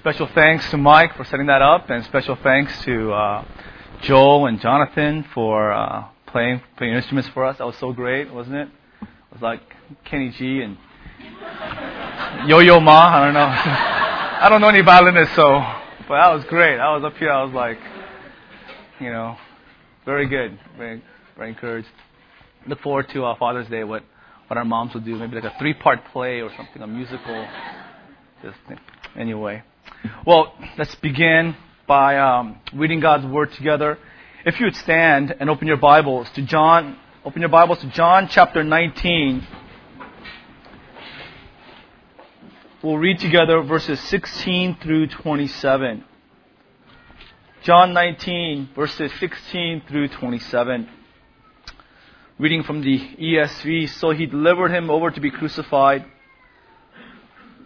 Special thanks to Mike for setting that up, and special thanks to uh, Joel and Jonathan for uh, playing playing instruments for us. That was so great, wasn't it? It was like Kenny G and Yo Yo Ma. I don't know. I don't know any violinists, so but that was great. I was up here. I was like, you know, very good, very very encouraged. Look forward to uh, Father's Day. What what our moms will do, maybe like a three part play or something, a musical. Just anyway. Well, let's begin by um, reading God's Word together. If you would stand and open your Bibles to John, open your Bibles to John chapter 19. We'll read together verses 16 through 27. John 19, verses 16 through 27. Reading from the ESV. So he delivered him over to be crucified.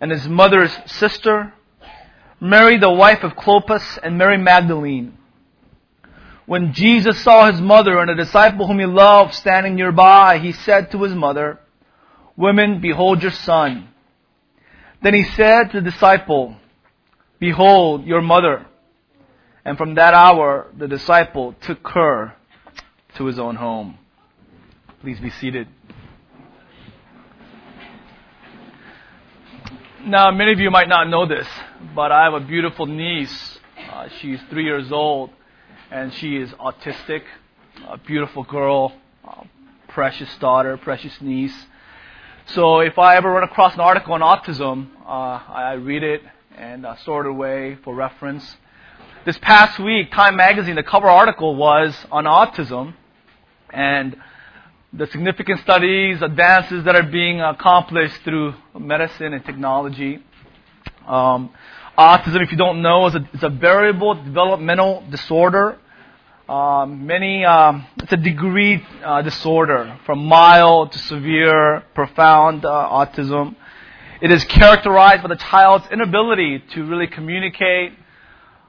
and his mother's sister, Mary, the wife of Clopas, and Mary Magdalene. When Jesus saw his mother and a disciple whom he loved standing nearby, he said to his mother, Women, behold your son. Then he said to the disciple, Behold your mother. And from that hour, the disciple took her to his own home. Please be seated. Now, many of you might not know this, but I have a beautiful niece. Uh, she's three years old, and she is autistic. A beautiful girl, uh, precious daughter, precious niece. So, if I ever run across an article on autism, uh, I read it and uh, store it away for reference. This past week, Time Magazine, the cover article was on autism, and the significant studies, advances that are being accomplished through medicine and technology. Um, autism, if you don't know, is a, is a variable developmental disorder. Um, many, um, it's a degree uh, disorder from mild to severe, profound uh, autism. It is characterized by the child's inability to really communicate,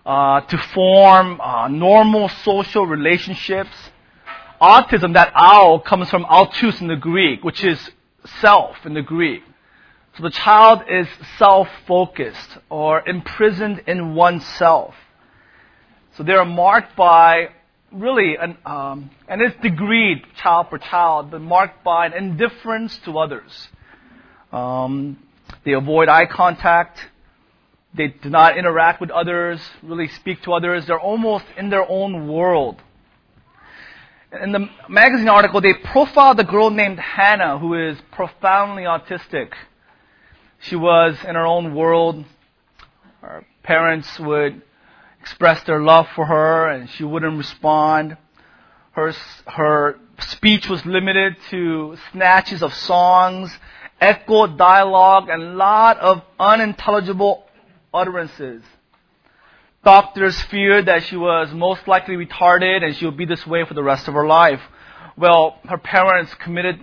uh, to form uh, normal social relationships, autism, that owl comes from autos in the Greek, which is self in the Greek. So the child is self-focused or imprisoned in oneself. So they are marked by really an, um, and it's degreed child per child, but marked by an indifference to others. Um, they avoid eye contact. They do not interact with others, really speak to others. They're almost in their own world in the magazine article, they profiled a girl named Hannah who is profoundly autistic. She was in her own world. Her parents would express their love for her and she wouldn't respond. Her, her speech was limited to snatches of songs, echoed dialogue, and a lot of unintelligible utterances. Doctors feared that she was most likely retarded and she would be this way for the rest of her life. Well, her parents committed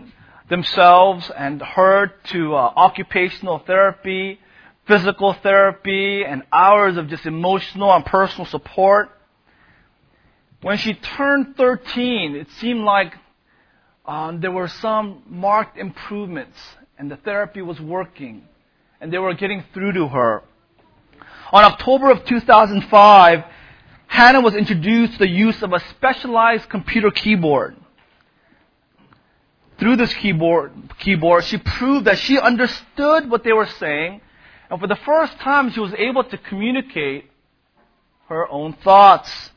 themselves and her to uh, occupational therapy, physical therapy, and hours of just emotional and personal support. When she turned 13, it seemed like um, there were some marked improvements, and the therapy was working, and they were getting through to her. On October of 2005, Hannah was introduced to the use of a specialized computer keyboard. Through this keyboard, keyboard, she proved that she understood what they were saying, and for the first time, she was able to communicate her own thoughts.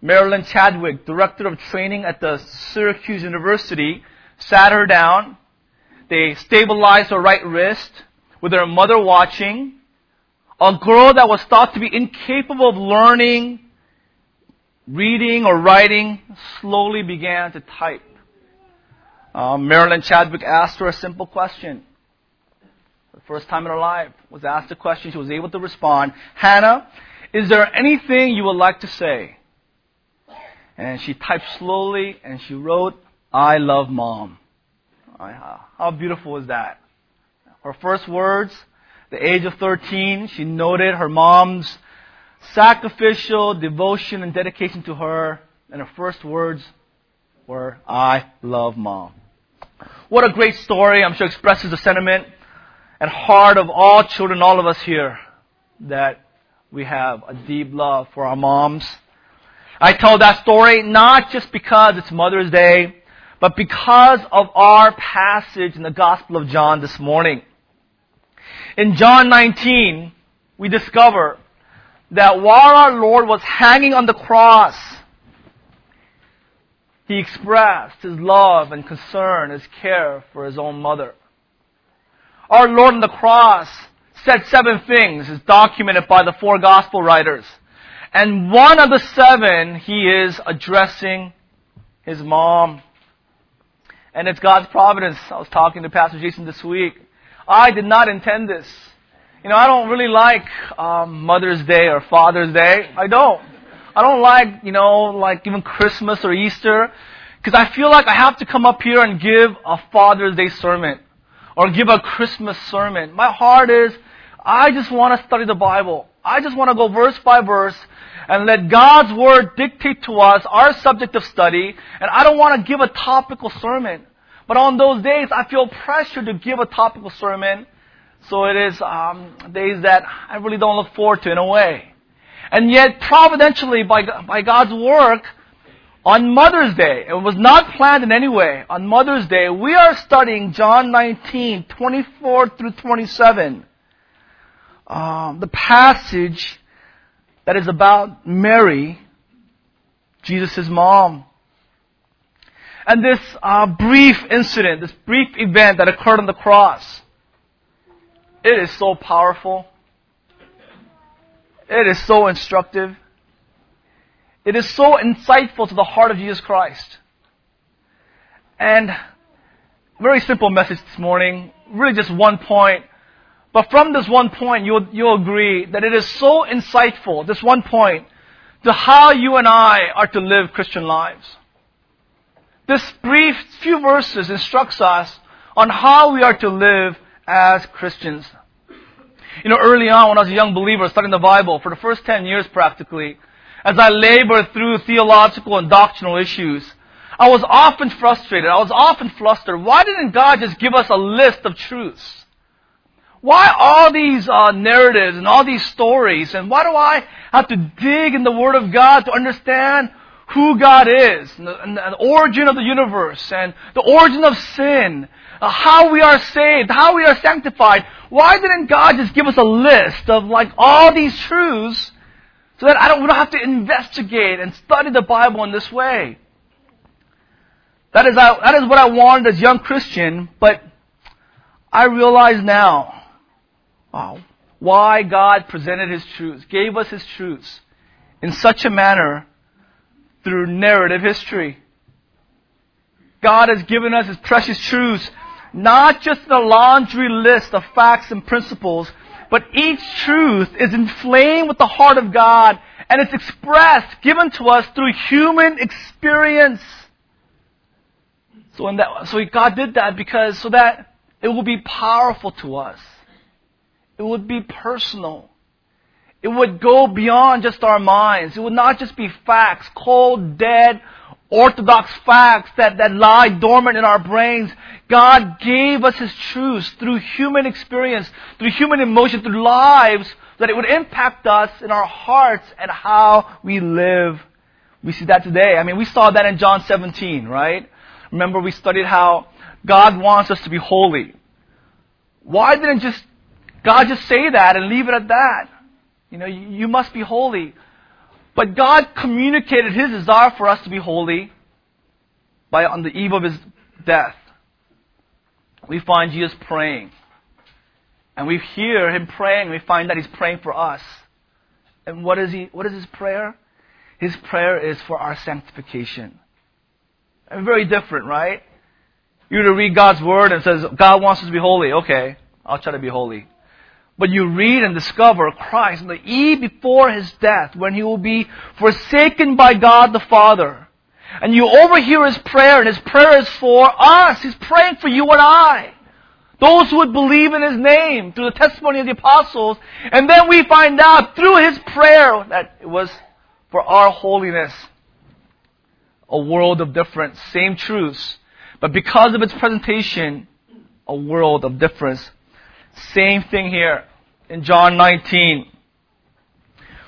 Marilyn Chadwick, director of training at the Syracuse University, sat her down. They stabilized her right wrist with her mother watching. A girl that was thought to be incapable of learning, reading, or writing slowly began to type. Uh, Marilyn Chadwick asked her a simple question. For The first time in her life was asked a question. She was able to respond. Hannah, is there anything you would like to say? And she typed slowly and she wrote, I love mom. How beautiful is that? Her first words, the age of 13, she noted her mom's sacrificial devotion and dedication to her, and her first words were, I love mom. What a great story. I'm sure expresses the sentiment and heart of all children, all of us here, that we have a deep love for our moms. I tell that story not just because it's Mother's Day, but because of our passage in the Gospel of John this morning. In John 19, we discover that while our Lord was hanging on the cross, he expressed his love and concern, his care for his own mother. Our Lord on the cross said seven things, is documented by the four gospel writers. And one of the seven, he is addressing his mom. And it's God's providence. I was talking to Pastor Jason this week. I did not intend this. You know, I don't really like um, Mother's Day or Father's Day. I don't. I don't like, you know, like even Christmas or Easter, because I feel like I have to come up here and give a Father's Day sermon or give a Christmas sermon. My heart is, I just want to study the Bible. I just want to go verse by verse and let God's Word dictate to us our subject of study. And I don't want to give a topical sermon. But on those days, I feel pressure to give a topical sermon. So it is um, days that I really don't look forward to in a way. And yet, providentially, by, by God's work, on Mother's Day, it was not planned in any way, on Mother's Day, we are studying John 19, 24 through 27. Um, the passage that is about Mary, Jesus' mom. And this uh, brief incident, this brief event that occurred on the cross, it is so powerful. It is so instructive. It is so insightful to the heart of Jesus Christ. And very simple message this morning. Really just one point. But from this one point, you'll, you'll agree that it is so insightful, this one point, to how you and I are to live Christian lives. This brief few verses instructs us on how we are to live as Christians. You know, early on when I was a young believer studying the Bible, for the first 10 years practically, as I labored through theological and doctrinal issues, I was often frustrated. I was often flustered. Why didn't God just give us a list of truths? Why all these uh, narratives and all these stories? And why do I have to dig in the Word of God to understand who God is, and the, and the origin of the universe, and the origin of sin, uh, how we are saved, how we are sanctified? Why didn't God just give us a list of like all these truths so that I don't, we don't have to investigate and study the Bible in this way? That is, I, that is what I wanted as a young Christian, but I realize now wow, why God presented His truths, gave us His truths in such a manner through narrative history. God has given us His precious truths, not just a laundry list of facts and principles, but each truth is inflamed with the heart of God and it's expressed, given to us through human experience. So, that, so God did that because so that it will be powerful to us. It would be personal. It would go beyond just our minds. It would not just be facts, cold, dead, orthodox facts that, that lie dormant in our brains. God gave us His truths through human experience, through human emotion, through lives, that it would impact us in our hearts and how we live. We see that today. I mean, we saw that in John 17, right? Remember we studied how God wants us to be holy. Why didn't just God just say that and leave it at that? You know, you must be holy. But God communicated His desire for us to be holy by on the eve of His death. We find Jesus praying. And we hear Him praying, we find that He's praying for us. And what is He, what is His prayer? His prayer is for our sanctification. And very different, right? You to read God's Word and says, God wants us to be holy. Okay, I'll try to be holy. But you read and discover Christ on the eve before his death, when he will be forsaken by God the Father. And you overhear his prayer, and his prayer is for us. He's praying for you and I. Those who would believe in his name through the testimony of the apostles. And then we find out through his prayer that it was for our holiness. A world of difference. Same truths. But because of its presentation, a world of difference. Same thing here in John 19.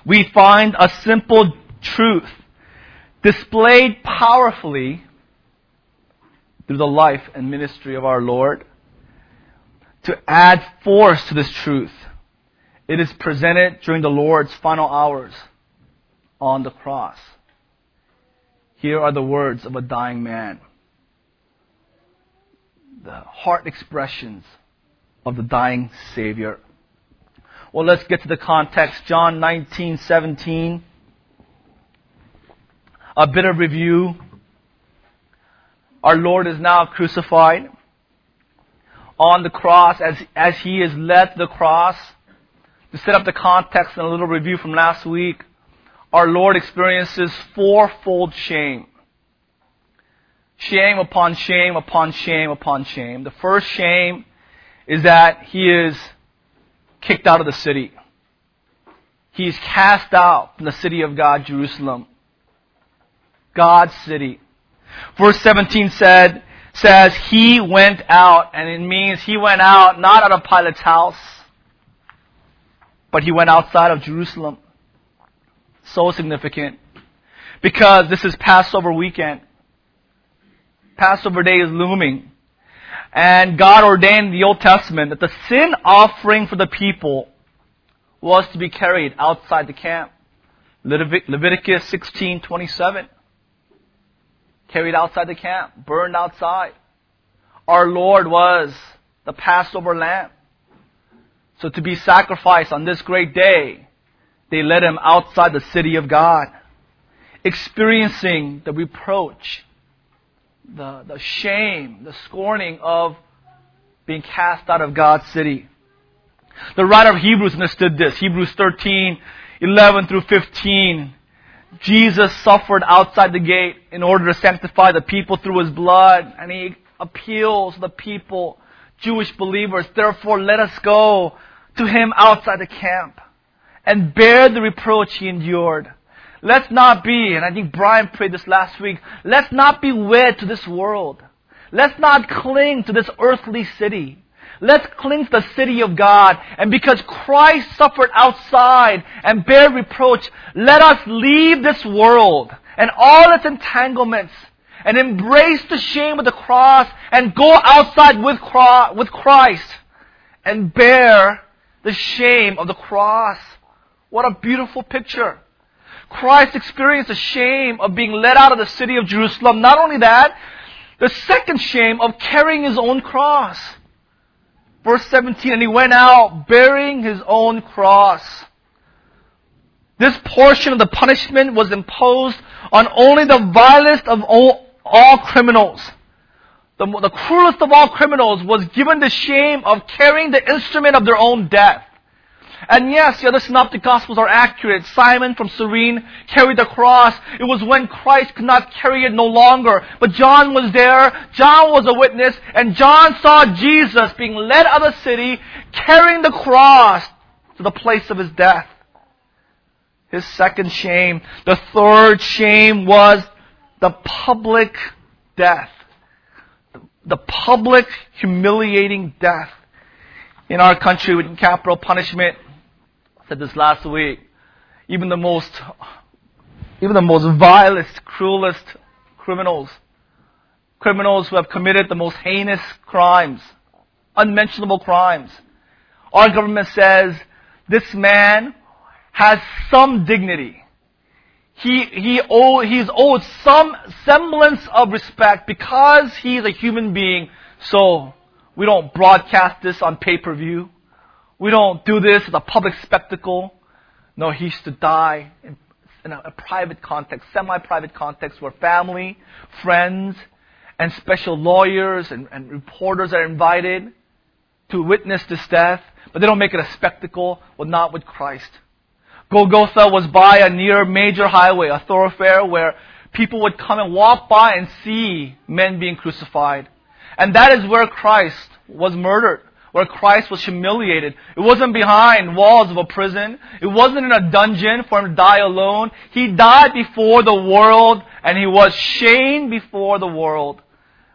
We find a simple truth displayed powerfully through the life and ministry of our Lord to add force to this truth. It is presented during the Lord's final hours on the cross. Here are the words of a dying man. The heart expressions of the dying Savior. Well, let's get to the context. John 19, 17. A bit of review. Our Lord is now crucified on the cross as, as He is led to the cross. To set up the context and a little review from last week, our Lord experiences fourfold shame. Shame upon shame upon shame upon shame. The first shame is that he is kicked out of the city. He's cast out from the city of God, Jerusalem. God's city. Verse 17 said, says, He went out, and it means He went out not out of Pilate's house, but He went outside of Jerusalem. So significant. Because this is Passover weekend. Passover day is looming. And God ordained in the Old Testament that the sin offering for the people was to be carried outside the camp. Leviticus 16:27 carried outside the camp, burned outside. Our Lord was the Passover lamb. So to be sacrificed on this great day, they led him outside the city of God, experiencing the reproach the, the shame, the scorning of being cast out of God's city. The writer of Hebrews understood this. Hebrews 13, 11 through 15. Jesus suffered outside the gate in order to sanctify the people through his blood, and he appeals to the people, Jewish believers, therefore let us go to him outside the camp and bear the reproach he endured. Let's not be, and I think Brian prayed this last week, let's not be wed to this world. Let's not cling to this earthly city. Let's cling to the city of God. And because Christ suffered outside and bare reproach, let us leave this world and all its entanglements and embrace the shame of the cross and go outside with Christ and bear the shame of the cross. What a beautiful picture. Christ experienced the shame of being led out of the city of Jerusalem. Not only that, the second shame of carrying his own cross. Verse 17, and he went out bearing his own cross. This portion of the punishment was imposed on only the vilest of all, all criminals. The, the cruelest of all criminals was given the shame of carrying the instrument of their own death. And yes, the other synoptic gospels are accurate. Simon from Cyrene carried the cross. It was when Christ could not carry it no longer. But John was there. John was a witness. And John saw Jesus being led out of the city, carrying the cross to the place of his death. His second shame. The third shame was the public death, the public humiliating death in our country with capital punishment. Said this last week. Even the most, even the most vilest, cruelest criminals, criminals who have committed the most heinous crimes, unmentionable crimes. Our government says this man has some dignity. He, he he's owed some semblance of respect because he's a human being. So we don't broadcast this on pay-per-view. We don't do this as a public spectacle. No, he's to die in, in a, a private context, semi-private context where family, friends, and special lawyers and, and reporters are invited to witness this death, but they don't make it a spectacle. Well, not with Christ. Golgotha was by a near major highway, a thoroughfare where people would come and walk by and see men being crucified. And that is where Christ was murdered, where Christ was humiliated. It wasn't behind walls of a prison. It wasn't in a dungeon for him to die alone. He died before the world and he was shamed before the world.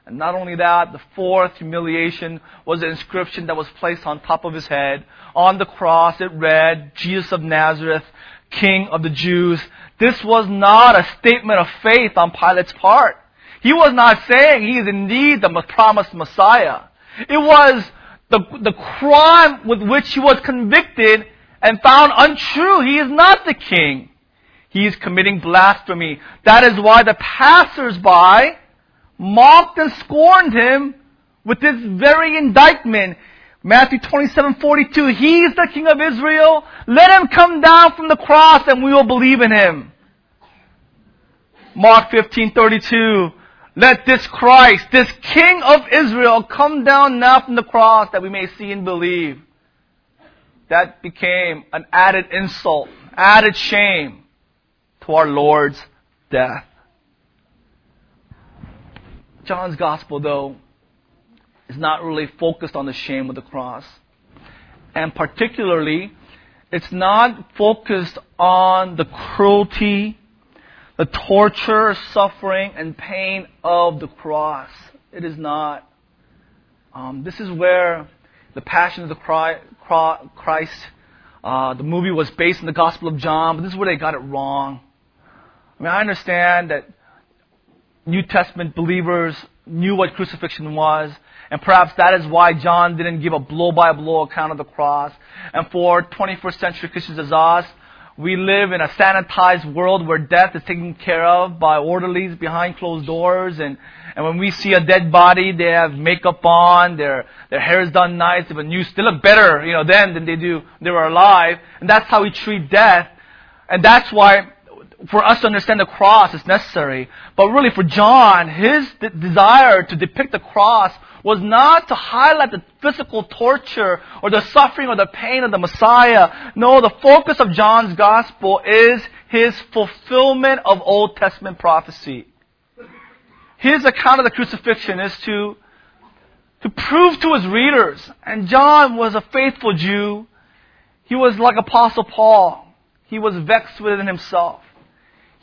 And not only that, the fourth humiliation was the inscription that was placed on top of his head. On the cross it read, Jesus of Nazareth, King of the Jews. This was not a statement of faith on Pilate's part. He was not saying he is indeed the promised Messiah. It was the, the crime with which he was convicted and found untrue. He is not the king. He is committing blasphemy. That is why the passersby mocked and scorned him with this very indictment. Matthew 27, 42, He is the King of Israel. Let him come down from the cross and we will believe in him. Mark 15, 32, Let this Christ, this King of Israel, come down now from the cross that we may see and believe. That became an added insult, added shame to our Lord's death. John's gospel, though, is not really focused on the shame of the cross. And particularly, it's not focused on the cruelty, the torture, suffering, and pain of the cross. It is not. Um, this is where the Passion of the Christ, uh, the movie was based on the Gospel of John, but this is where they got it wrong. I mean, I understand that New Testament believers knew what crucifixion was. And perhaps that is why John didn't give a blow by blow account of the cross. And for 21st century Christians as us, we live in a sanitized world where death is taken care of by orderlies behind closed doors. And, and when we see a dead body, they have makeup on, their, their hair is done nice, a new, they look better, you know, then than they do, they were alive. And that's how we treat death. And that's why for us to understand the cross is necessary. But really for John, his de- desire to depict the cross was not to highlight the physical torture or the suffering or the pain of the Messiah. No, the focus of John's gospel is his fulfillment of Old Testament prophecy. His account of the crucifixion is to, to prove to his readers, and John was a faithful Jew. He was like Apostle Paul. He was vexed within himself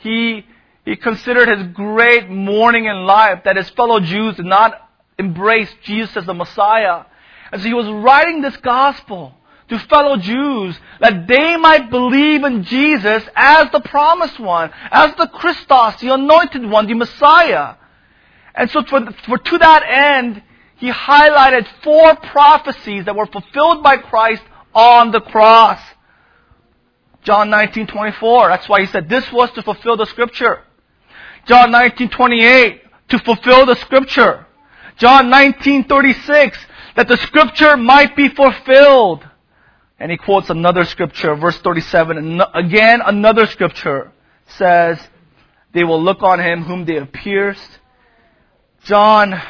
he, he considered his great mourning in life that his fellow Jews did not embrace Jesus as the Messiah. And so he was writing this gospel to fellow Jews that they might believe in Jesus as the promised one, as the Christos, the anointed one, the Messiah. And so for, for to that end, he highlighted four prophecies that were fulfilled by Christ on the cross. John 19:24. That's why he said this was to fulfill the scripture. John 19:28 to fulfill the scripture. John 19:36 that the scripture might be fulfilled. And he quotes another scripture, verse 37, and again another scripture says, they will look on him whom they have pierced. John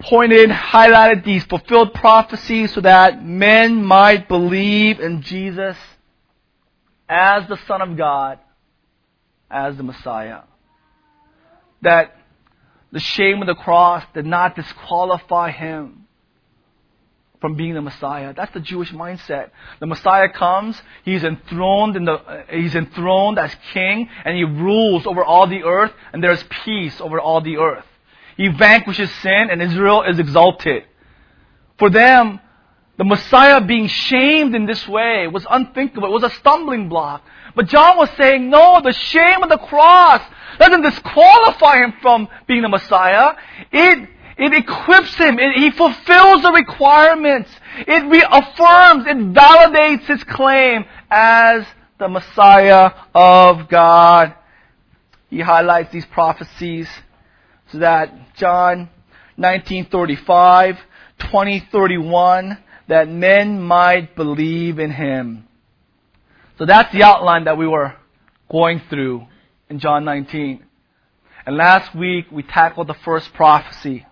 pointed, highlighted these fulfilled prophecies so that men might believe in Jesus as the Son of God, as the Messiah. That the shame of the cross did not disqualify him from being the Messiah. That's the Jewish mindset. The Messiah comes, he's enthroned in the, he's enthroned as king, and he rules over all the earth, and there's peace over all the earth. He vanquishes sin, and Israel is exalted. For them, the Messiah being shamed in this way was unthinkable. It was a stumbling block. But John was saying, no, the shame of the cross doesn't disqualify him from being the Messiah. It it equips him. It, he fulfills the requirements. It reaffirms, it validates his claim as the Messiah of God. He highlights these prophecies so that John 1935, 2031, that men might believe in him. So that's the outline that we were going through in John 19. And last week we tackled the first prophecy.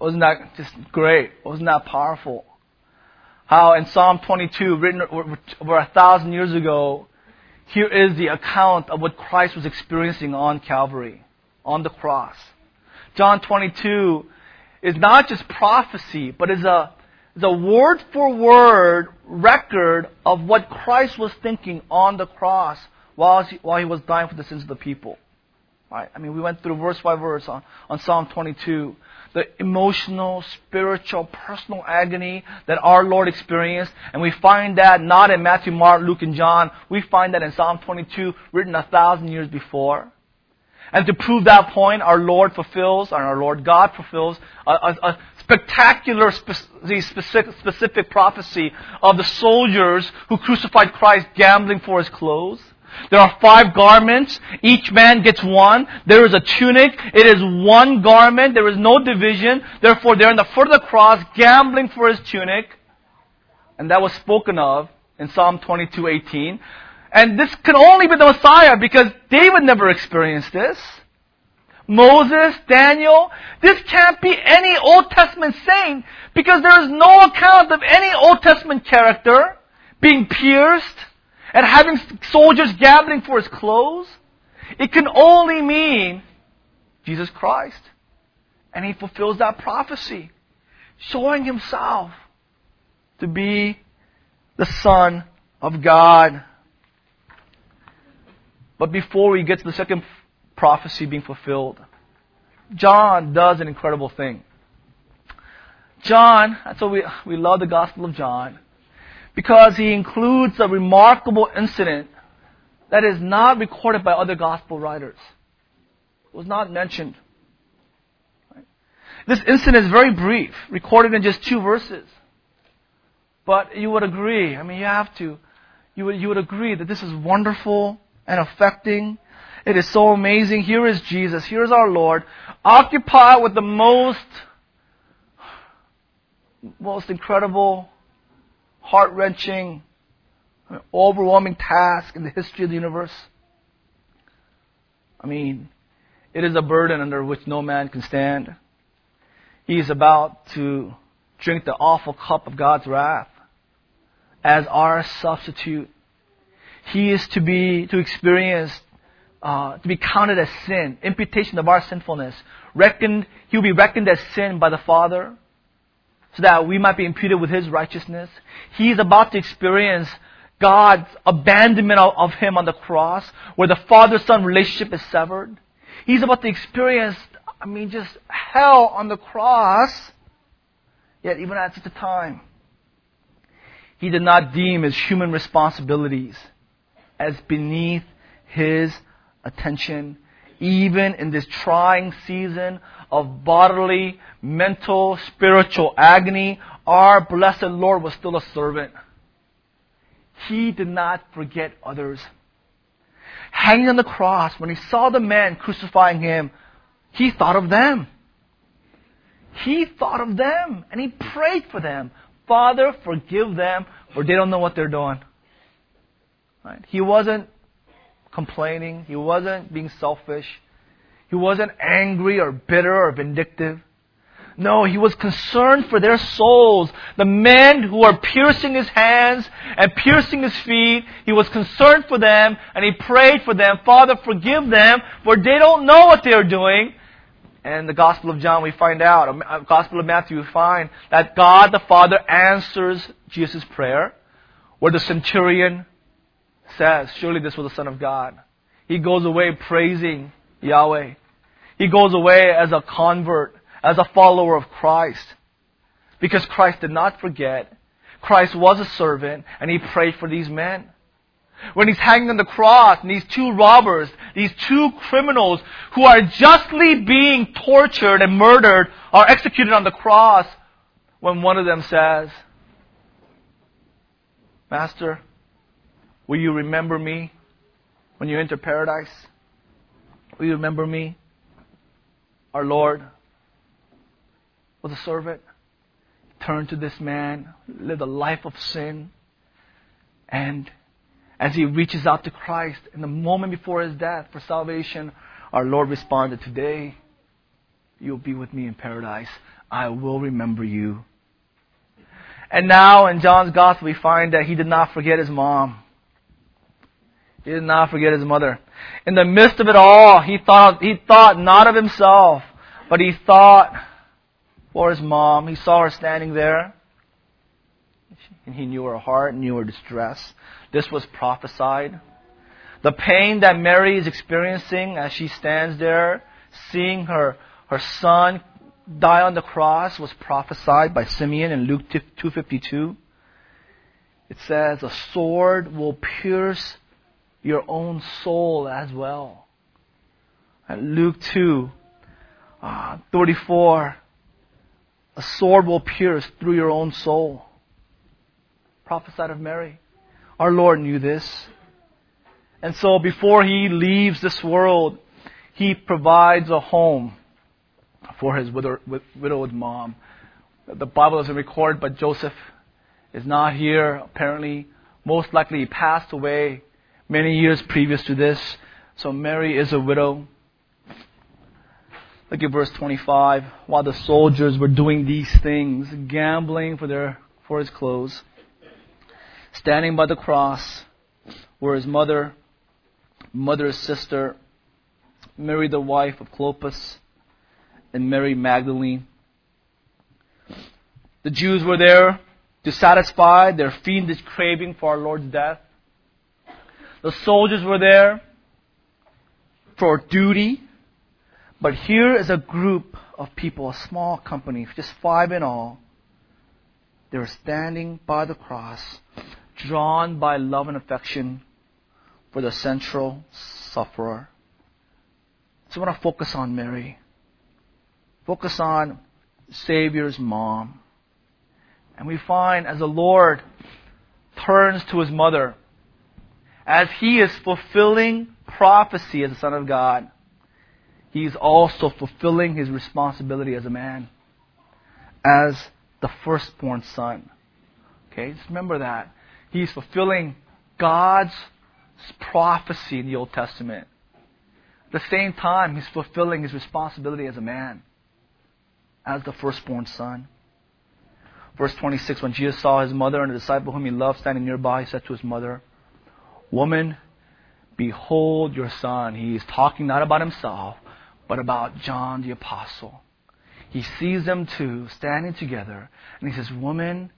Wasn't that just great? Wasn't that powerful? How in Psalm 22, written over a thousand years ago, here is the account of what Christ was experiencing on Calvary, on the cross. John 22 is not just prophecy, but is a, is a word for word record of what Christ was thinking on the cross while he, while he was dying for the sins of the people. Right? I mean, we went through verse by verse on, on Psalm 22 the emotional, spiritual, personal agony that our Lord experienced. And we find that not in Matthew, Mark, Luke, and John. We find that in Psalm 22, written a thousand years before. And to prove that point, our Lord fulfills, and our Lord God fulfills, a, a, a spectacular, specific, specific prophecy of the soldiers who crucified Christ gambling for his clothes. There are five garments. Each man gets one. There is a tunic. It is one garment. There is no division. Therefore, they're in the foot of the cross, gambling for his tunic. And that was spoken of in Psalm 22:18. And this can only be the Messiah because David never experienced this. Moses, Daniel, this can't be any Old Testament saint because there is no account of any Old Testament character being pierced, and having soldiers gathering for his clothes, it can only mean Jesus Christ. And he fulfills that prophecy, showing himself to be the Son of God. But before we get to the second prophecy being fulfilled, John does an incredible thing. John, that's why we, we love the Gospel of John because he includes a remarkable incident that is not recorded by other gospel writers. It was not mentioned. This incident is very brief, recorded in just two verses. But you would agree, I mean, you have to, you would, you would agree that this is wonderful and affecting. It is so amazing. Here is Jesus. Here is our Lord, occupied with the most, most incredible heart wrenching, overwhelming task in the history of the universe. I mean, it is a burden under which no man can stand. He is about to drink the awful cup of God's wrath as our substitute. He is to be, to experience, uh, to be counted as sin, imputation of our sinfulness. Reckoned, he will be reckoned as sin by the Father so that we might be imputed with His righteousness. He is about to experience God's abandonment of Him on the cross, where the Father-Son relationship is severed. He's about to experience, I mean, just hell on the cross. Yet, even at such a time, He did not deem His human responsibilities as beneath His attention, even in this trying season of bodily, mental, spiritual agony, our blessed Lord was still a servant. He did not forget others. Hanging on the cross, when he saw the men crucifying him, he thought of them. He thought of them and he prayed for them. Father, forgive them, for they don't know what they're doing. Right? He wasn't complaining. He wasn't being selfish. He wasn't angry or bitter or vindictive. No, he was concerned for their souls. The men who are piercing his hands and piercing his feet, he was concerned for them and he prayed for them. Father, forgive them, for they don't know what they are doing. And the Gospel of John, we find out, uh, Gospel of Matthew, we find that God the Father answers Jesus' prayer, where the centurion says, Surely this was the Son of God. He goes away praising Yahweh. He goes away as a convert, as a follower of Christ. Because Christ did not forget. Christ was a servant, and he prayed for these men when he's hanging on the cross and these two robbers, these two criminals who are justly being tortured and murdered are executed on the cross when one of them says, Master, will you remember me when you enter paradise? Will you remember me? Our Lord was a servant. Turned to this man, lived a life of sin, and as he reaches out to Christ in the moment before his death for salvation, our Lord responded, Today you'll be with me in paradise. I will remember you. And now in John's gospel, we find that he did not forget his mom. He did not forget his mother. In the midst of it all, he thought, he thought not of himself, but he thought for his mom. He saw her standing there. And he knew her heart, knew her distress. This was prophesied. The pain that Mary is experiencing as she stands there, seeing her, her son die on the cross, was prophesied by Simeon in Luke 2.52. It says, a sword will pierce your own soul as well. And Luke 2, uh, 34, a sword will pierce through your own soul. Prophesied of Mary. Our Lord knew this. And so before he leaves this world, he provides a home for his widowed mom. The Bible doesn't record, but Joseph is not here. Apparently, most likely he passed away many years previous to this. So Mary is a widow. Look at verse 25. While the soldiers were doing these things, gambling for their for his clothes, standing by the cross were his mother, mother's sister, Mary, the wife of Clopas, and Mary Magdalene. The Jews were there to satisfy their fiendish craving for our Lord's death. The soldiers were there for duty. But here is a group of people, a small company, just five in all. They were standing by the cross, drawn by love and affection for the central sufferer. So I want to focus on Mary. Focus on Savior's mom. And we find as the Lord turns to his mother, as he is fulfilling prophecy as the Son of God, he is also fulfilling his responsibility as a man, as the firstborn son. Okay, just remember that. He's fulfilling God's prophecy in the Old Testament. At the same time, he's fulfilling his responsibility as a man, as the firstborn son. Verse 26 When Jesus saw his mother and the disciple whom he loved standing nearby, he said to his mother, Woman, behold your son. He is talking not about himself, but about John the Apostle. He sees them two standing together, and he says, Woman,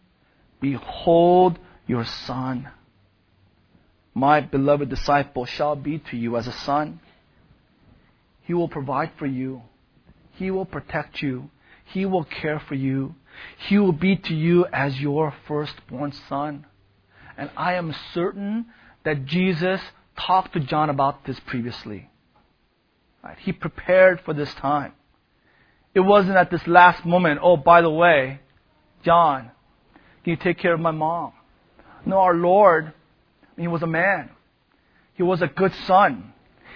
behold your son. My beloved disciple shall be to you as a son. He will provide for you. He will protect you. He will care for you. He will be to you as your firstborn son. And I am certain that Jesus talked to John about this previously. Right? He prepared for this time. It wasn't at this last moment, oh, by the way, John, can you take care of my mom? No, our Lord, he was a man. He was a good son.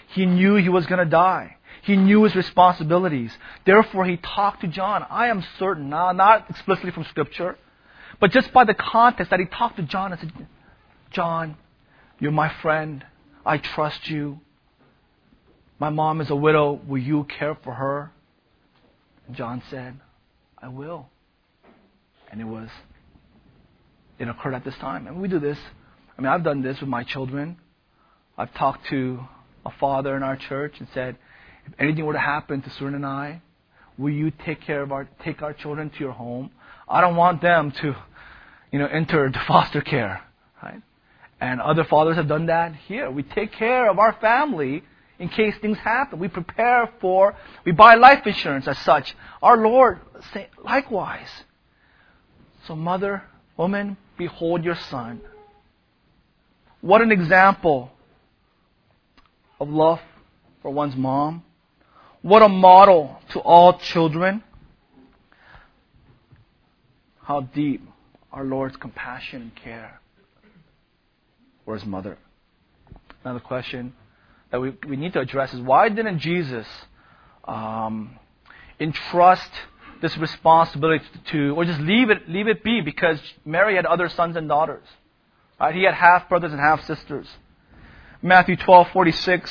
He knew he was going to die. He knew his responsibilities. Therefore, he talked to John. I am certain, now, not explicitly from Scripture, but just by the context that he talked to John and said, John, you're my friend. I trust you. My mom is a widow. Will you care for her? And John said, I will. And it was it occurred at this time. And we do this. I mean, I've done this with my children. I've talked to a father in our church and said, if anything were to happen to Surin and I, will you take care of our, take our children to your home? I don't want them to, you know, enter foster care? And other fathers have done that here. We take care of our family in case things happen. We prepare for, we buy life insurance as such. Our Lord, say likewise. So mother, woman, behold your son. What an example of love for one's mom. What a model to all children. How deep our Lord's compassion and care for his mother. Another question that we, we need to address is why didn't Jesus um, entrust this responsibility to, or just leave it, leave it be because Mary had other sons and daughters. Right? He had half brothers and half sisters. Matthew 12:46,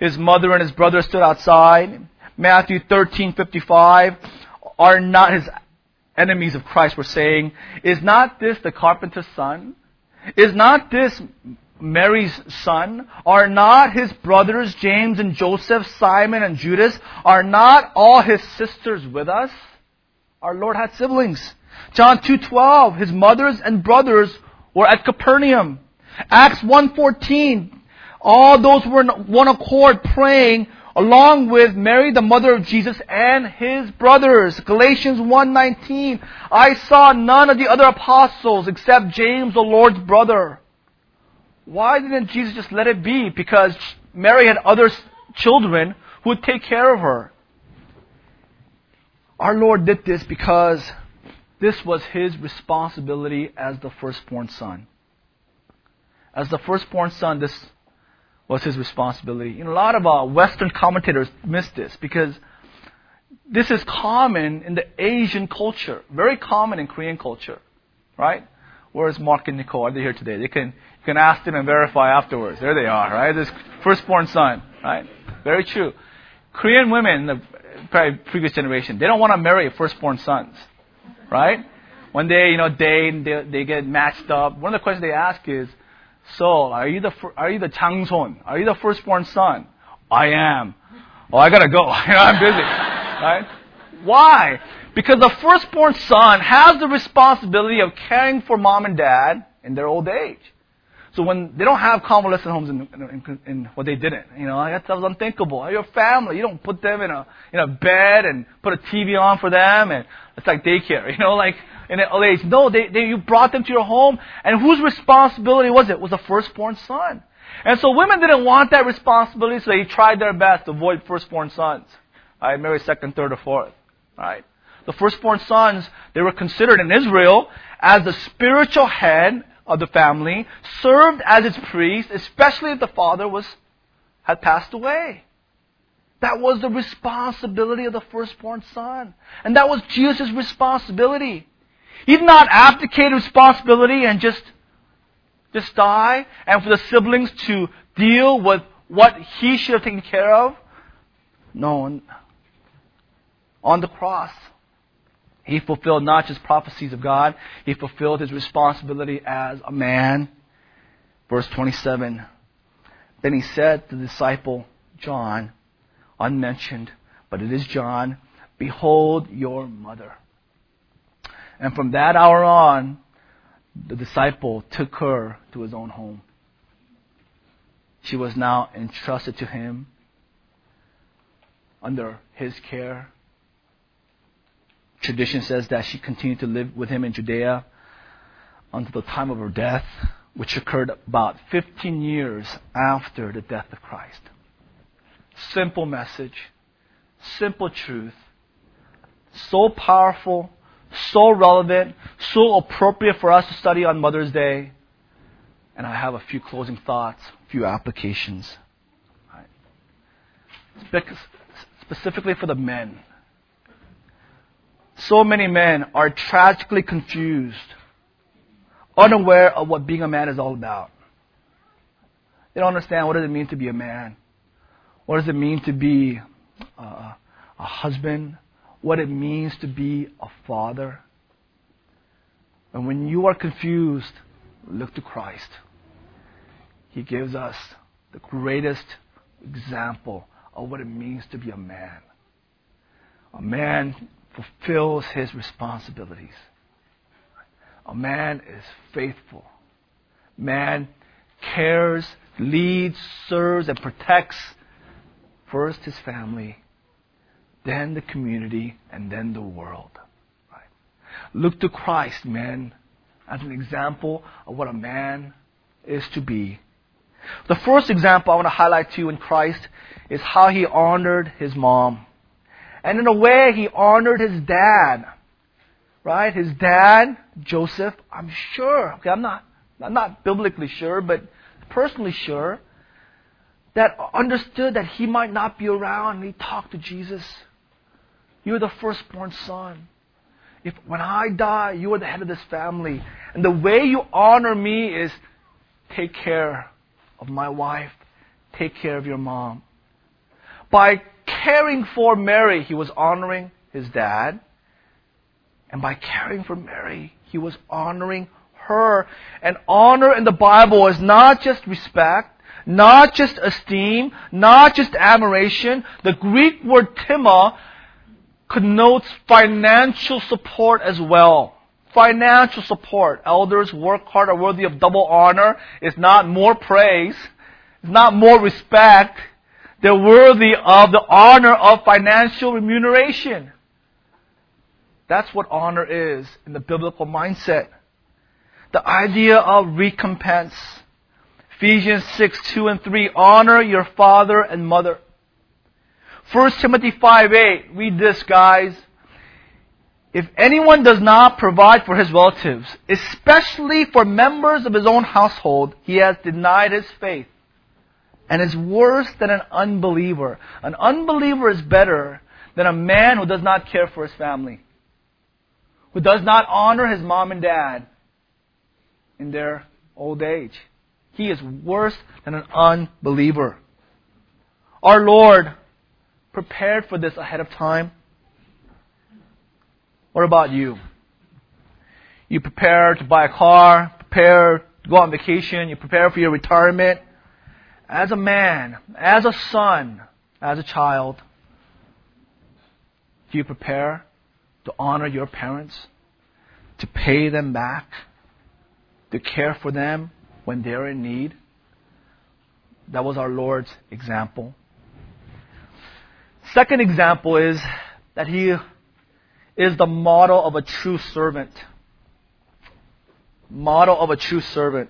his mother and his brother stood outside. Matthew 13:55, are not his enemies of Christ were saying, is not this the carpenter's son? Is not this Mary's son? Are not his brothers James and Joseph, Simon and Judas? Are not all his sisters with us? Our Lord had siblings. John 2:12, his mothers and brothers were at Capernaum. Acts 1:14, all those were in one accord praying along with Mary, the mother of Jesus, and his brothers. Galatians 1:19, I saw none of the other apostles except James, the Lord's brother. Why didn't Jesus just let it be? Because Mary had other children who would take care of her. Our Lord did this because this was his responsibility as the firstborn son. As the firstborn son, this was his responsibility. A lot of uh, Western commentators miss this because this is common in the Asian culture, very common in Korean culture, right? Where's Mark and Nicole? Are they here today? They can you can ask them and verify afterwards. There they are, right? This firstborn son, right? Very true. Korean women, the previous generation, they don't want to marry firstborn sons, right? When they you know date, they, they get matched up. One of the questions they ask is, "So, are you the are you the 장손? Are you the firstborn son?" I am. Oh, I gotta go. I'm busy, right? Why? Because the firstborn son has the responsibility of caring for mom and dad in their old age. So when they don't have convalescent homes in, in, in, what they didn't, you know, that was unthinkable. Your family, you don't put them in a in a bed and put a TV on for them, and it's like daycare, you know, like in the old age. No, they, they you brought them to your home, and whose responsibility was it? it was the firstborn son. And so women didn't want that responsibility, so they tried their best to avoid firstborn sons. Right, marry second, third, or fourth. Right? The firstborn sons, they were considered in Israel as the spiritual head of the family, served as its priest, especially if the father was, had passed away. That was the responsibility of the firstborn son. And that was Jesus' responsibility. He did not abdicate responsibility and just, just die, and for the siblings to deal with what he should have taken care of. No. On the cross, he fulfilled not just prophecies of God, he fulfilled his responsibility as a man. Verse 27. Then he said to the disciple John, unmentioned, but it is John, Behold your mother. And from that hour on, the disciple took her to his own home. She was now entrusted to him under his care Tradition says that she continued to live with him in Judea until the time of her death, which occurred about 15 years after the death of Christ. Simple message, simple truth, so powerful, so relevant, so appropriate for us to study on Mother's Day. And I have a few closing thoughts, a few applications. Right. Specifically for the men so many men are tragically confused, unaware of what being a man is all about. They don't understand what does it mean to be a man. What does it mean to be a, a husband? What it means to be a father. And when you are confused, look to Christ. He gives us the greatest example of what it means to be a man. A man fulfills his responsibilities. A man is faithful. Man cares, leads, serves, and protects first his family, then the community, and then the world. Right? Look to Christ, men, as an example of what a man is to be. The first example I want to highlight to you in Christ is how he honored his mom. And in a way, he honored his dad. Right? His dad, Joseph, I'm sure, okay, I'm not, I'm not biblically sure, but personally sure, that understood that he might not be around and he talked to Jesus. You're the firstborn son. If when I die, you are the head of this family. And the way you honor me is take care of my wife, take care of your mom. By caring for Mary, he was honoring his dad. And by caring for Mary, he was honoring her. And honor in the Bible is not just respect, not just esteem, not just admiration. The Greek word tima connotes financial support as well. Financial support. Elders work hard are worthy of double honor. It's not more praise. It's not more respect. They're worthy of the honor of financial remuneration. That's what honor is in the biblical mindset. The idea of recompense. Ephesians 6, 2 and 3. Honor your father and mother. 1 Timothy 5, 8. Read this, guys. If anyone does not provide for his relatives, especially for members of his own household, he has denied his faith and is worse than an unbeliever. An unbeliever is better than a man who does not care for his family, who does not honor his mom and dad in their old age. He is worse than an unbeliever. Our Lord prepared for this ahead of time. What about you? You prepare to buy a car, prepare to go on vacation, you prepare for your retirement as a man, as a son, as a child, do you prepare to honor your parents, to pay them back, to care for them when they're in need? That was our Lord's example. Second example is that he is the model of a true servant. Model of a true servant.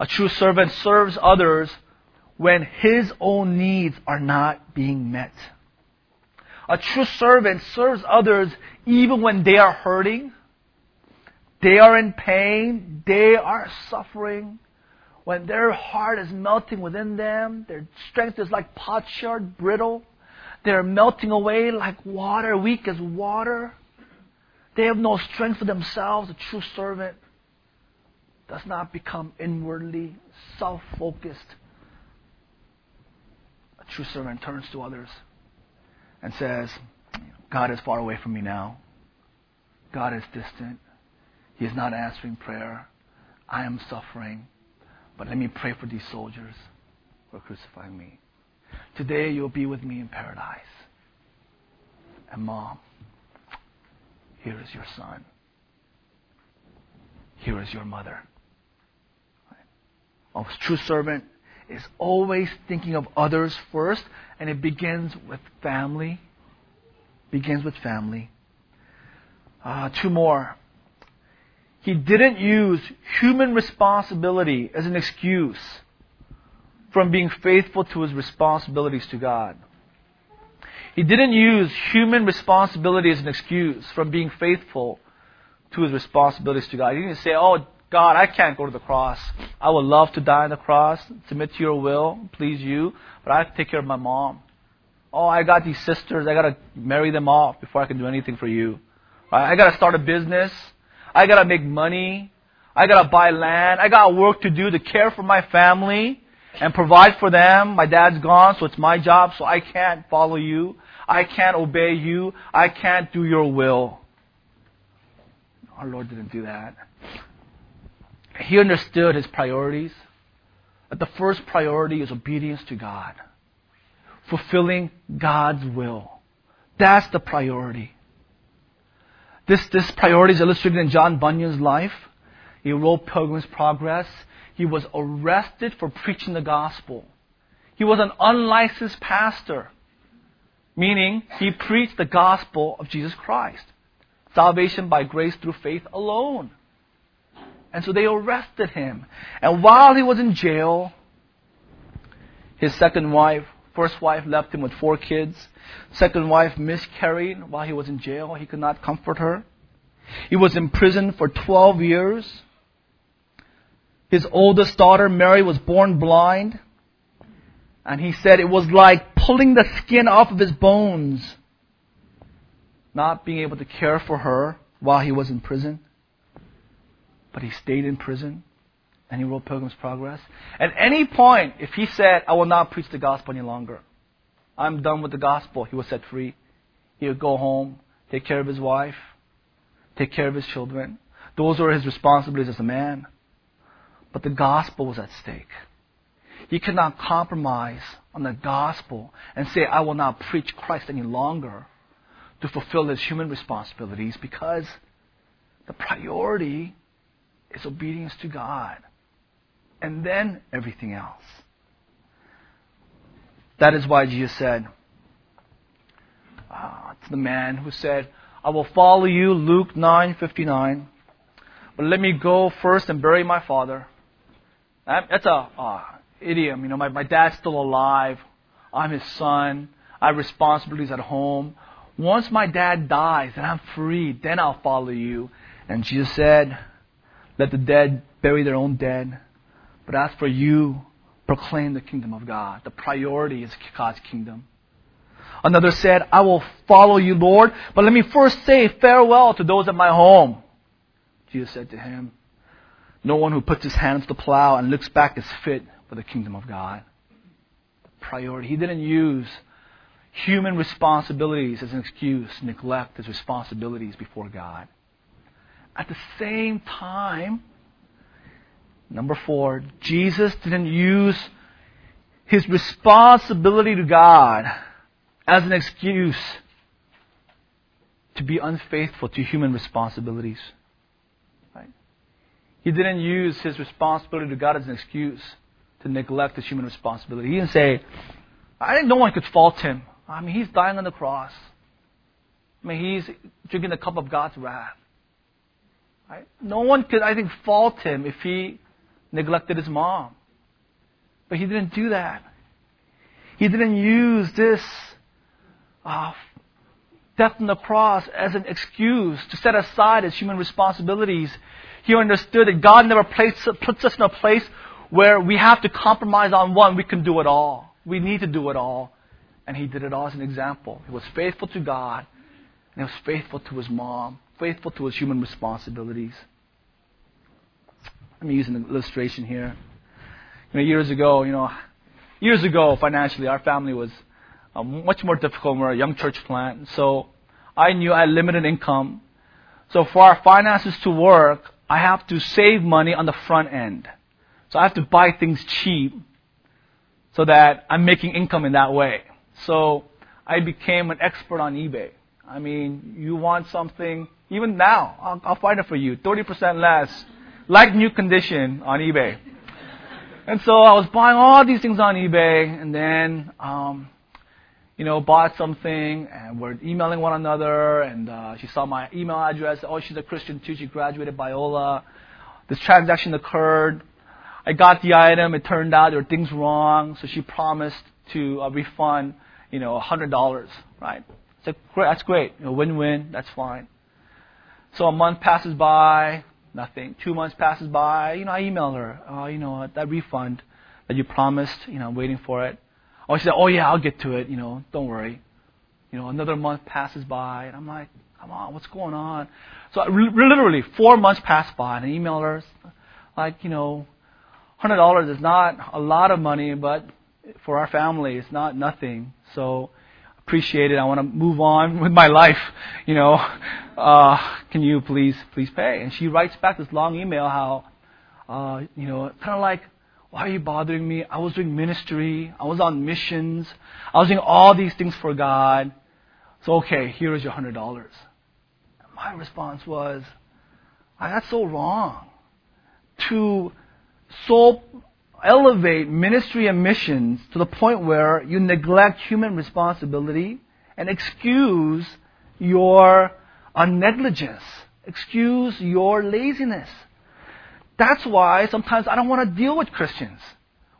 A true servant serves others when his own needs are not being met. A true servant serves others even when they are hurting, they are in pain, they are suffering, when their heart is melting within them, their strength is like potsherd, brittle, they're melting away like water, weak as water. They have no strength for themselves. A true servant does not become inwardly self focused. A true servant turns to others and says, God is far away from me now. God is distant. He is not answering prayer. I am suffering. But let me pray for these soldiers who are crucifying me. Today you'll be with me in paradise. And mom, here is your son. Here is your mother a true servant is always thinking of others first, and it begins with family. Begins with family. Uh, two more. He didn't use human responsibility as an excuse from being faithful to his responsibilities to God. He didn't use human responsibility as an excuse from being faithful to his responsibilities to God. He didn't say, oh, God, I can't go to the cross. I would love to die on the cross, submit to your will, please you, but I have to take care of my mom. Oh, I got these sisters. I got to marry them off before I can do anything for you. I got to start a business. I got to make money. I got to buy land. I got work to do to care for my family and provide for them. My dad's gone, so it's my job, so I can't follow you. I can't obey you. I can't do your will. Our Lord didn't do that he understood his priorities. That the first priority is obedience to God, fulfilling God's will. That's the priority. This, this priority is illustrated in John Bunyan's life. He wrote Pilgrim's Progress. He was arrested for preaching the gospel. He was an unlicensed pastor, meaning he preached the gospel of Jesus Christ. Salvation by grace through faith alone. And so they arrested him. And while he was in jail, his second wife, first wife left him with four kids. Second wife miscarried while he was in jail. He could not comfort her. He was in prison for 12 years. His oldest daughter, Mary, was born blind. And he said it was like pulling the skin off of his bones, not being able to care for her while he was in prison. But he stayed in prison and he wrote Pilgrim's Progress. At any point, if he said, I will not preach the gospel any longer, I'm done with the gospel, he was set free. He would go home, take care of his wife, take care of his children. Those were his responsibilities as a man. But the gospel was at stake. He could not compromise on the gospel and say, I will not preach Christ any longer to fulfill his human responsibilities because the priority is obedience to God and then everything else. That is why Jesus said uh, to the man who said, I will follow you, Luke 9:59, but let me go first and bury my father. That's a uh, idiom. You know, my, my dad's still alive. I'm his son. I have responsibilities at home. Once my dad dies and I'm free, then I'll follow you. And Jesus said, Let the dead bury their own dead. But as for you, proclaim the kingdom of God. The priority is God's kingdom. Another said, I will follow you, Lord, but let me first say farewell to those at my home. Jesus said to him, No one who puts his hand to the plow and looks back is fit for the kingdom of God. Priority. He didn't use human responsibilities as an excuse to neglect his responsibilities before God. At the same time, Number four, Jesus didn't use his responsibility to God as an excuse to be unfaithful to human responsibilities. Right? He didn't use his responsibility to God as an excuse to neglect his human responsibility. He didn't say, I think no one could fault him. I mean, he's dying on the cross. I mean, he's drinking the cup of God's wrath. Right? No one could, I think, fault him if he neglected his mom. But he didn't do that. He didn't use this uh, death on the cross as an excuse to set aside his human responsibilities. He understood that God never placed, puts us in a place where we have to compromise on one. We can do it all. We need to do it all. And he did it all as an example. He was faithful to God, and he was faithful to his mom, faithful to his human responsibilities. Me use an illustration here. You know, years ago, you know, years ago, financially, our family was uh, much more difficult. We're a young church plant, so I knew I had limited income. So for our finances to work, I have to save money on the front end. So I have to buy things cheap so that I'm making income in that way. So I became an expert on eBay. I mean, you want something, even now, I'll, I'll find it for you, 30% less like new condition on eBay. And so I was buying all these things on eBay, and then, um, you know, bought something, and we're emailing one another, and uh, she saw my email address. Oh, she's a Christian too. She graduated Biola. This transaction occurred. I got the item. It turned out there were things wrong, so she promised to uh, refund, you know, $100, right? So that's great. You know, win-win. That's fine. So a month passes by. Nothing. Two months passes by. You know, I email her. Oh, you know, that refund that you promised. You know, I'm waiting for it. Oh, she said, oh yeah, I'll get to it. You know, don't worry. You know, another month passes by, and I'm like, come on, what's going on? So re- literally four months pass by, and I email her, like, you know, hundred dollars is not a lot of money, but for our family, it's not nothing. So appreciate it. I want to move on with my life. You know, uh, can you please, please pay? And she writes back this long email how, uh, you know, kind of like, why are you bothering me? I was doing ministry. I was on missions. I was doing all these things for God. So, okay, here is your $100. My response was, I that's so wrong. To so elevate ministry and missions to the point where you neglect human responsibility and excuse your negligence, excuse your laziness. That's why sometimes I don't want to deal with Christians.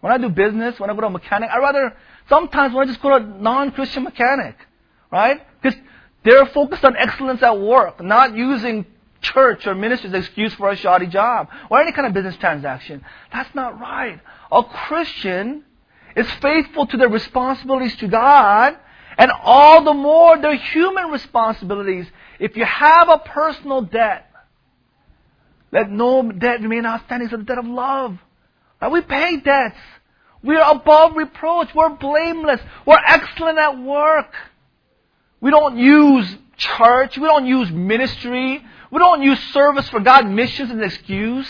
When I do business, when I go to a mechanic, I rather sometimes when I just go to a non-Christian mechanic, right? Because they're focused on excellence at work, not using church or ministry as excuse for a shoddy job or any kind of business transaction. That's not right. A Christian is faithful to their responsibilities to God and all the more their human responsibilities. If you have a personal debt, let no debt remain outstanding except the debt of love. Right? We pay debts. We're above reproach. We're blameless. We're excellent at work. We don't use church. We don't use ministry. We don't use service for God missions as an excuse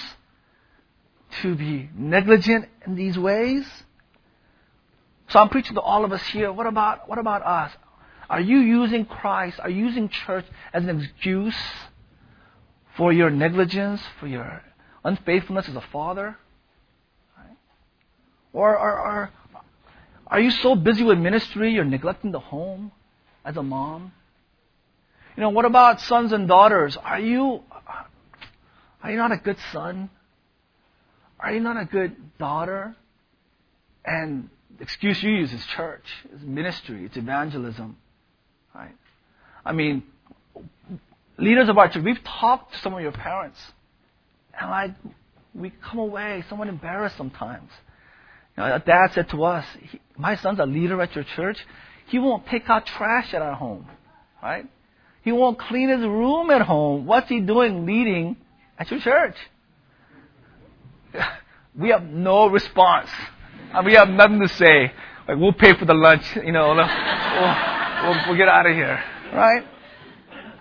to be negligent in these ways. So I'm preaching to all of us here. What about, what about us? Are you using Christ, are you using church as an excuse for your negligence, for your unfaithfulness as a father? Right? Or, or, or are you so busy with ministry you're neglecting the home as a mom? You know, what about sons and daughters? Are you are you not a good son? Are you not a good daughter? And the excuse you use is church, is ministry, it's evangelism. Right? I mean, leaders of our church, we've talked to some of your parents. And like we come away somewhat embarrassed sometimes. You know, dad said to us, My son's a leader at your church. He won't take out trash at our home. Right? He won't clean his room at home. What's he doing leading at your church? We have no response. And we have nothing to say. Like, we'll pay for the lunch, you know, we'll, we'll, we'll get out of here. Right?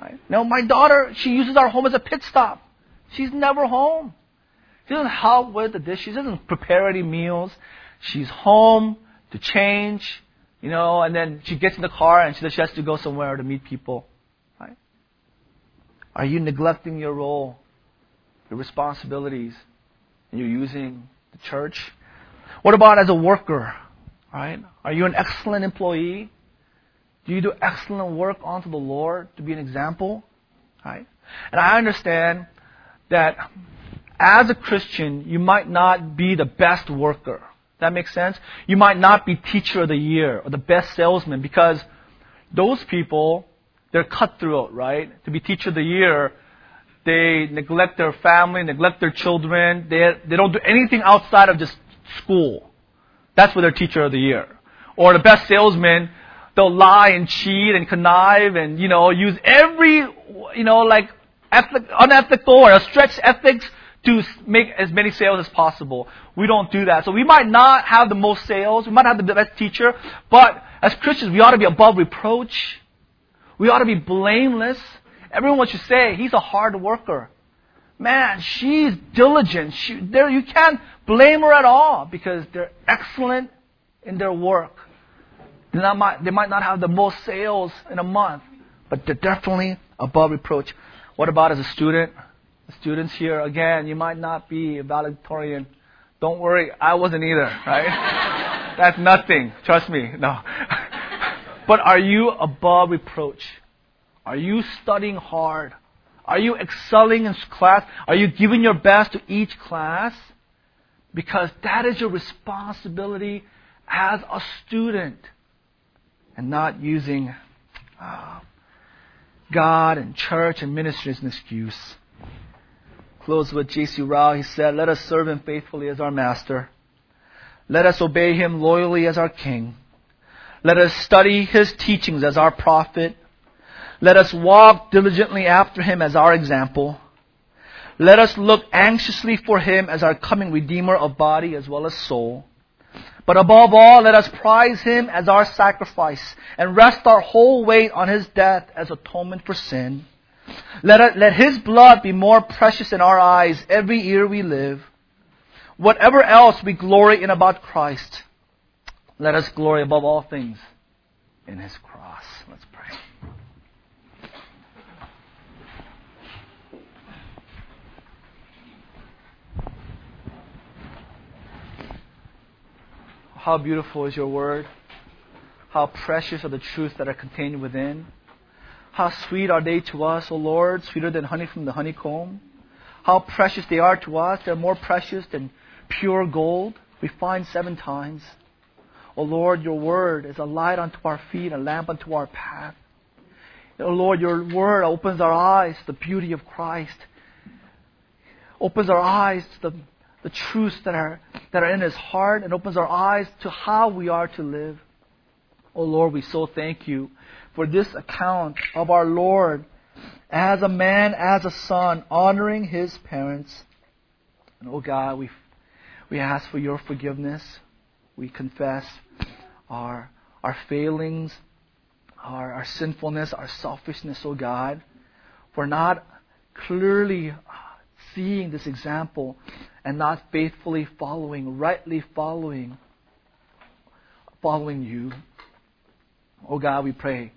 right? No, my daughter, she uses our home as a pit stop. She's never home. She doesn't help with the dishes. She doesn't prepare any meals. She's home to change, you know, and then she gets in the car and she, she has to go somewhere to meet people. Are you neglecting your role, your responsibilities, and you're using the church? What about as a worker? Right? Are you an excellent employee? Do you do excellent work unto the Lord to be an example? Right? And I understand that as a Christian, you might not be the best worker. That makes sense? You might not be teacher of the year or the best salesman because those people they're cutthroat, right? To be teacher of the year, they neglect their family, neglect their children. They, they don't do anything outside of just school. That's what they're teacher of the year. Or the best salesman, they'll lie and cheat and connive and, you know, use every, you know, like ethic, unethical or a stretch ethics to make as many sales as possible. We don't do that. So we might not have the most sales. We might have the best teacher. But as Christians, we ought to be above reproach. We ought to be blameless. Everyone to say, he's a hard worker. Man, she's diligent. She, there, you can't blame her at all because they're excellent in their work. They, not, they might not have the most sales in a month, but they're definitely above reproach. What about as a student? The students here, again, you might not be a valedictorian. Don't worry, I wasn't either, right? That's nothing. Trust me. No. But are you above reproach? Are you studying hard? Are you excelling in class? Are you giving your best to each class? Because that is your responsibility as a student and not using uh, God and church and ministry as an excuse. Close with J.C. Ryle. He said, Let us serve him faithfully as our master. Let us obey him loyally as our king. Let us study his teachings as our prophet. Let us walk diligently after him as our example. Let us look anxiously for him as our coming Redeemer of body as well as soul. But above all, let us prize him as our sacrifice and rest our whole weight on his death as atonement for sin. Let, it, let his blood be more precious in our eyes every year we live. Whatever else we glory in about Christ, let us glory above all things in his cross. Let's pray. How beautiful is your word. How precious are the truths that are contained within. How sweet are they to us, O Lord, sweeter than honey from the honeycomb. How precious they are to us. They're more precious than pure gold. We find seven times. O Lord, your word is a light unto our feet, a lamp unto our path. O Lord, your word opens our eyes to the beauty of Christ. Opens our eyes to the, the truths that are, that are in his heart and opens our eyes to how we are to live. O Lord, we so thank you for this account of our Lord as a man, as a son, honoring his parents. And oh God, we, we ask for your forgiveness. We confess our, our failings, our, our sinfulness, our selfishness, oh God, for not clearly seeing this example and not faithfully following, rightly following, following you. Oh God, we pray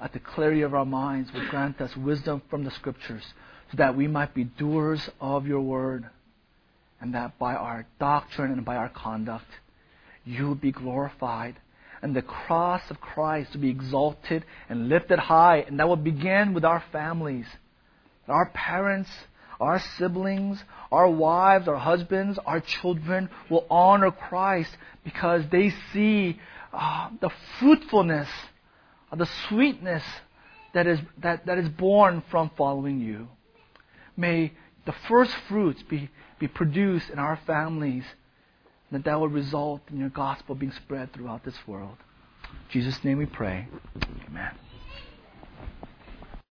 at the clarity of our minds would grant us wisdom from the Scriptures so that we might be doers of your word and that by our doctrine and by our conduct you be glorified and the cross of Christ to be exalted and lifted high. And that will begin with our families, our parents, our siblings, our wives, our husbands, our children will honor Christ because they see uh, the fruitfulness, uh, the sweetness that is, that, that is born from following you. May the first fruits be, be produced in our families, that that will result in your gospel being spread throughout this world. In Jesus' name we pray. Amen.